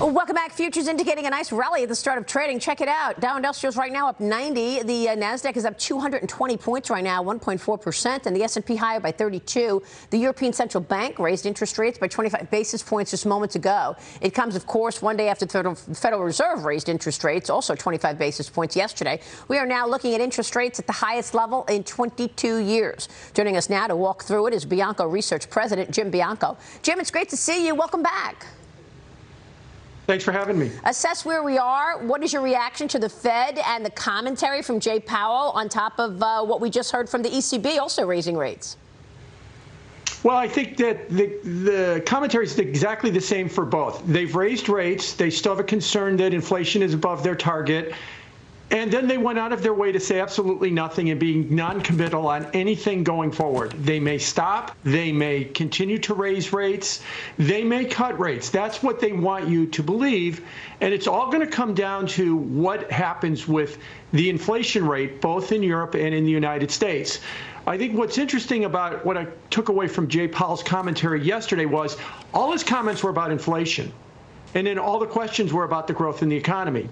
Welcome back. Futures indicating a nice rally at the start of trading. Check it out. Dow Industrials right now up 90. The uh, Nasdaq is up 220 points right now, 1.4 percent, and the S&P higher by 32. The European Central Bank raised interest rates by 25 basis points just moments ago. It comes, of course, one day after the Federal Reserve raised interest rates, also 25 basis points yesterday. We are now looking at interest rates at the highest level in 22 years. Joining us now to walk through it is Bianco Research President Jim Bianco. Jim, it's great to see you. Welcome back. Thanks for having me. Assess where we are. What is your reaction to the Fed and the commentary from Jay Powell on top of uh, what we just heard from the ECB also raising rates? Well, I think that the, the commentary is exactly the same for both. They've raised rates. They still have a concern that inflation is above their target. And then they went out of their way to say absolutely nothing and being non-committal on anything going forward. They may stop. They may continue to raise rates. They may cut rates. That's what they want you to believe. And it's all going to come down to what happens with the inflation rate, both in Europe and in the United States. I think what's interesting about what I took away from Jay Powell's commentary yesterday was all his comments were about inflation. And then all the questions were about the growth in the economy.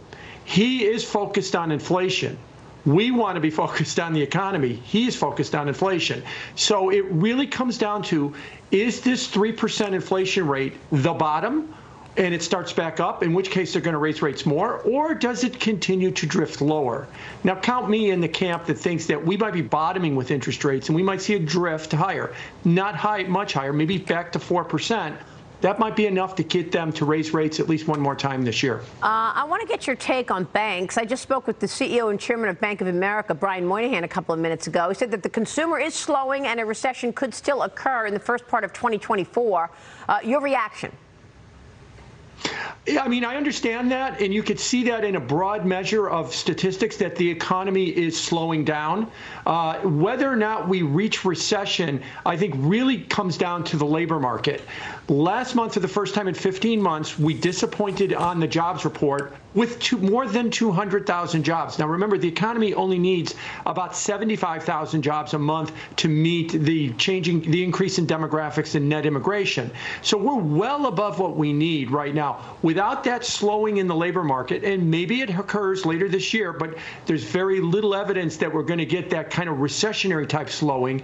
He is focused on inflation. We want to be focused on the economy. He is focused on inflation. So it really comes down to is this 3% inflation rate the bottom? and it starts back up, in which case they're going to raise rates more, or does it continue to drift lower? Now, count me in the camp that thinks that we might be bottoming with interest rates and we might see a drift higher, not high, much higher, maybe back to 4% that might be enough to get them to raise rates at least one more time this year. Uh, I want to get your take on banks. I just spoke with the CEO and chairman of Bank of America, Brian Moynihan, a couple of minutes ago. He said that the consumer is slowing and a recession could still occur in the first part of 2024. Uh, your reaction? Yeah, I mean, I understand that, and you could see that in a broad measure of statistics that the economy is slowing down. Uh, whether or not we reach recession, I think really comes down to the labor market. Last month, for the first time in 15 months, we disappointed on the jobs report with two, more than 200,000 jobs. Now, remember, the economy only needs about 75,000 jobs a month to meet the changing, the increase in demographics and net immigration. So we're well above what we need right now. Without that slowing in the labor market, and maybe it occurs later this year, but there's very little evidence that we're going to get that kind of recessionary type slowing.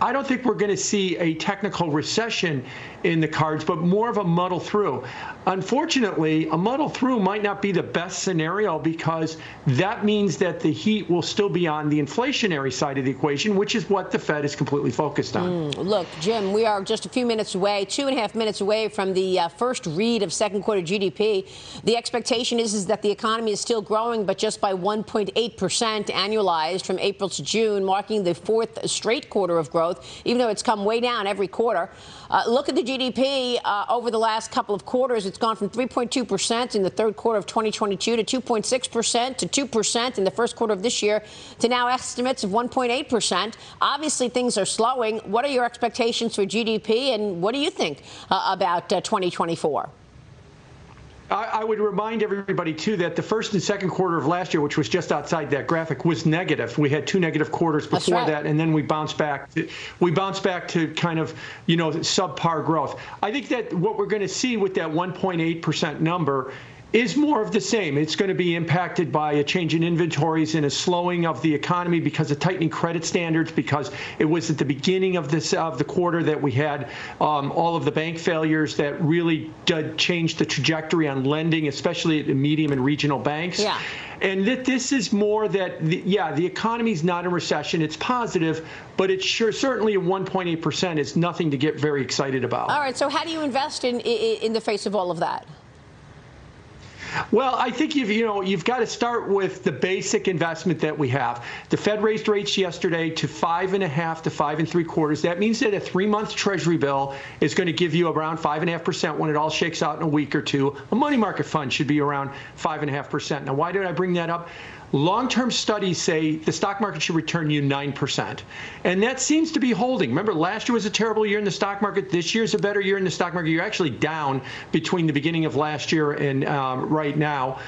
I don't think we're going to see a technical recession in the cards, but more of a muddle through. Unfortunately, a muddle through might not be the best scenario because that means that the heat will still be on the inflationary side of the equation, which is what the Fed is completely focused on. Mm, look, Jim, we are just a few minutes away, two and a half minutes away from the uh, first read of second quarter GDP. The expectation is, is that the economy is still growing, but just by 1.8% annualized from April to June, marking the fourth straight quarter of growth, even though it's come way down every quarter. Uh, look at the GDP uh, over the last couple of quarters. It's gone from 3.2% in the third quarter of 2022 to 2.6% to 2% in the first quarter of this year to now estimates of 1.8%. Obviously, things are slowing. What are your expectations for GDP, and what do you think uh, about 2024? I, I, would remind everybody, too, that the first and second quarter of last year, which was just outside that graphic, was negative. We had two negative quarters before right. that, and then we bounced back. To, we bounced back to kind of, you know, subpar growth. I think that what we're going to see with that 1.8% number is more of the same. It's going to be impacted by a change in inventories and a slowing of the economy because of tightening credit standards. Because it was at the beginning of this of the quarter that we had um, all of the bank failures that really did change the trajectory on lending, especially at the medium and regional banks. Yeah. And that this is more that, the, yeah, the economy's not in recession. It's positive, but it's sure certainly 1.8% is nothing to get very excited about. All right. So how do you invest in in the face of all of that? Well, I think you've you know you've got to start with the basic investment that we have. The Fed raised rates yesterday to five and a half to five and three quarters. That means that a three-month Treasury bill is going to give you around five and a half percent when it all shakes out in a week or two. A money market fund should be around five and a half percent. Now, why did I bring that up? Long-term studies say the stock market should return you 9%. And that seems to be holding. Remember, last year was a terrible year in the stock market. This year is a better year in the stock market. You're actually down between the beginning of last year and um, right now.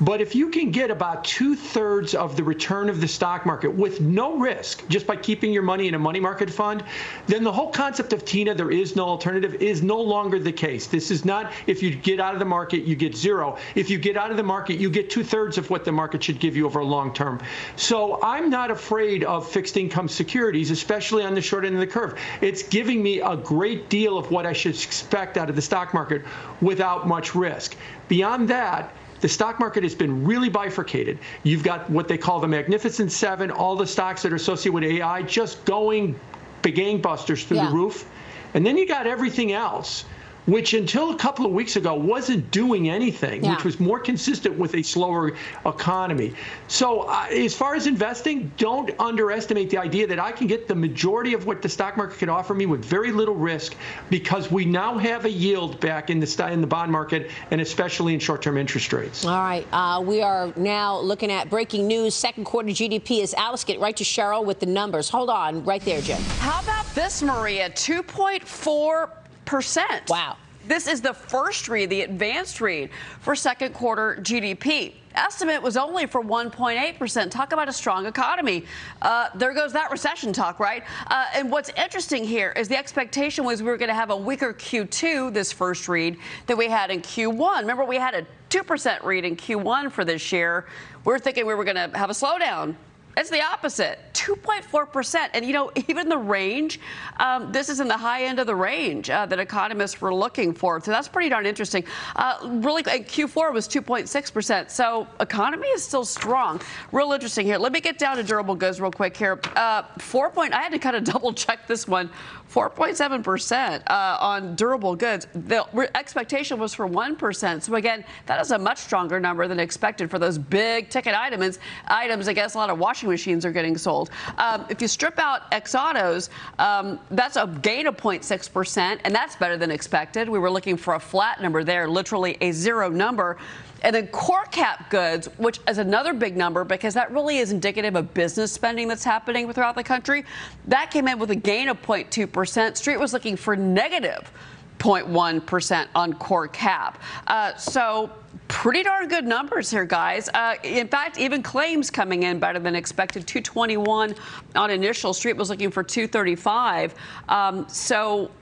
But if you can get about two thirds of the return of the stock market with no risk, just by keeping your money in a money market fund, then the whole concept of Tina, there is no alternative, is no longer the case. This is not if you get out of the market, you get zero. If you get out of the market, you get two thirds of what the market should give you over a long term. So I'm not afraid of fixed income securities, especially on the short end of the curve. It's giving me a great deal of what I should expect out of the stock market without much risk. Beyond that, the stock market has been really bifurcated. You've got what they call the Magnificent Seven, all the stocks that are associated with AI just going big gangbusters through yeah. the roof. And then you got everything else which until a couple of weeks ago wasn't doing anything, yeah. which was more consistent with a slower economy. So, uh, as far as investing, don't underestimate the idea that I can get the majority of what the stock market can offer me with very little risk because we now have a yield back in the, in the bond market and especially in short term interest rates. All right. Uh, we are now looking at breaking news. Second quarter GDP is out. Let's get right to Cheryl with the numbers. Hold on right there, Jim. How about this, Maria? 2.4 percent. Wow. This is the first read, the advanced read for second quarter GDP. Estimate was only for 1.8%. Talk about a strong economy. Uh, there goes that recession talk, right? Uh, and what's interesting here is the expectation was we were going to have a weaker Q2, this first read, than we had in Q1. Remember, we had a 2% read in Q1 for this year. We are thinking we were going to have a slowdown it's the opposite, 2.4%. And, you know, even the range, um, this is in the high end of the range uh, that economists were looking for. So that's pretty darn interesting. Uh, really, Q4 was 2.6%. So economy is still strong. Real interesting here. Let me get down to durable goods real quick here. Uh, 4 point, I had to kind of double check this one. 4.7% uh, on durable goods. The expectation was for 1%. So again, that is a much stronger number than expected for those big ticket items. Items, I guess a lot of washing machines are getting sold. Um, if you strip out ex autos, um, that's a gain of 0.6%, and that's better than expected. We were looking for a flat number there, literally a zero number. And then core cap goods, which is another big number because that really is indicative of business spending that's happening throughout the country. That came in with a gain of 0.2%. Street was looking for negative 0.1% on core cap. Uh, so pretty darn good numbers here, guys. Uh, in fact, even claims coming in better than expected. 221 on initial. Street was looking for 235. Um, so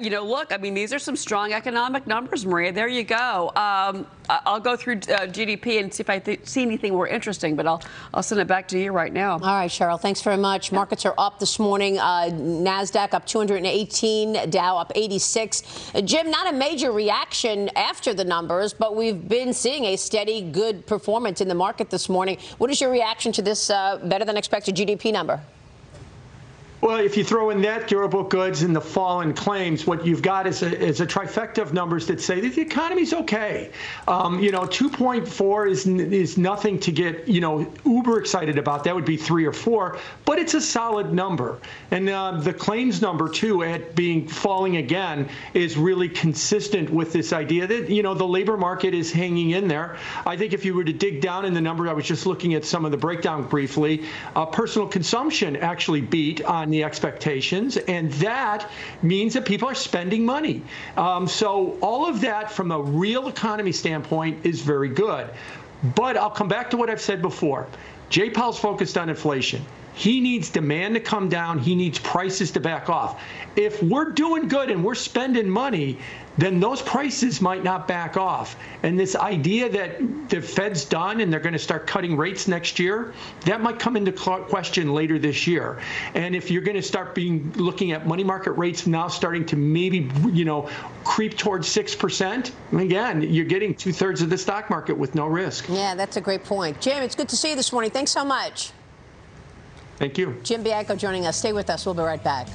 you know, look, I mean, these are some strong economic numbers, Maria. There you go. Um, I'll go through uh, GDP and see if I th- see anything more interesting, but I'll I'll send it back to you right now. All right, Cheryl. Thanks very much. Markets are up this morning. Uh, Nasdaq up 218, Dow up 86. Uh, Jim, not a major reaction after the numbers, but we've been seeing a steady, good performance in the market this morning. What is your reaction to this uh, better than expected GDP number? Well, if you throw in that durable goods and the fall in claims, what you've got is a, is a trifecta of numbers that say that the economy's okay. Um, you know, 2.4 is is nothing to get you know uber excited about. That would be three or four, but it's a solid number. And uh, the claims number too, at being falling again, is really consistent with this idea that you know the labor market is hanging in there. I think if you were to dig down in the number, I was just looking at some of the breakdown briefly. Uh, personal consumption actually beat on the expectations, and that means that people are spending money. Um, so all of that, from a real economy standpoint, is very good. But I'll come back to what I've said before. Jay Powell's focused on inflation. He needs demand to come down. He needs prices to back off. If we're doing good and we're spending money, then those prices might not back off. And this idea that the Fed's done and they're going to start cutting rates next year, that might come into question later this year. And if you're going to start being looking at money market rates now starting to maybe, you know, creep towards 6%, again, you're getting two thirds of the stock market with no risk. Yeah, that's a great point. Jim, it's good to see you this morning. Thanks so much. Thank you. Jim Bianco joining us. Stay with us. We'll be right back.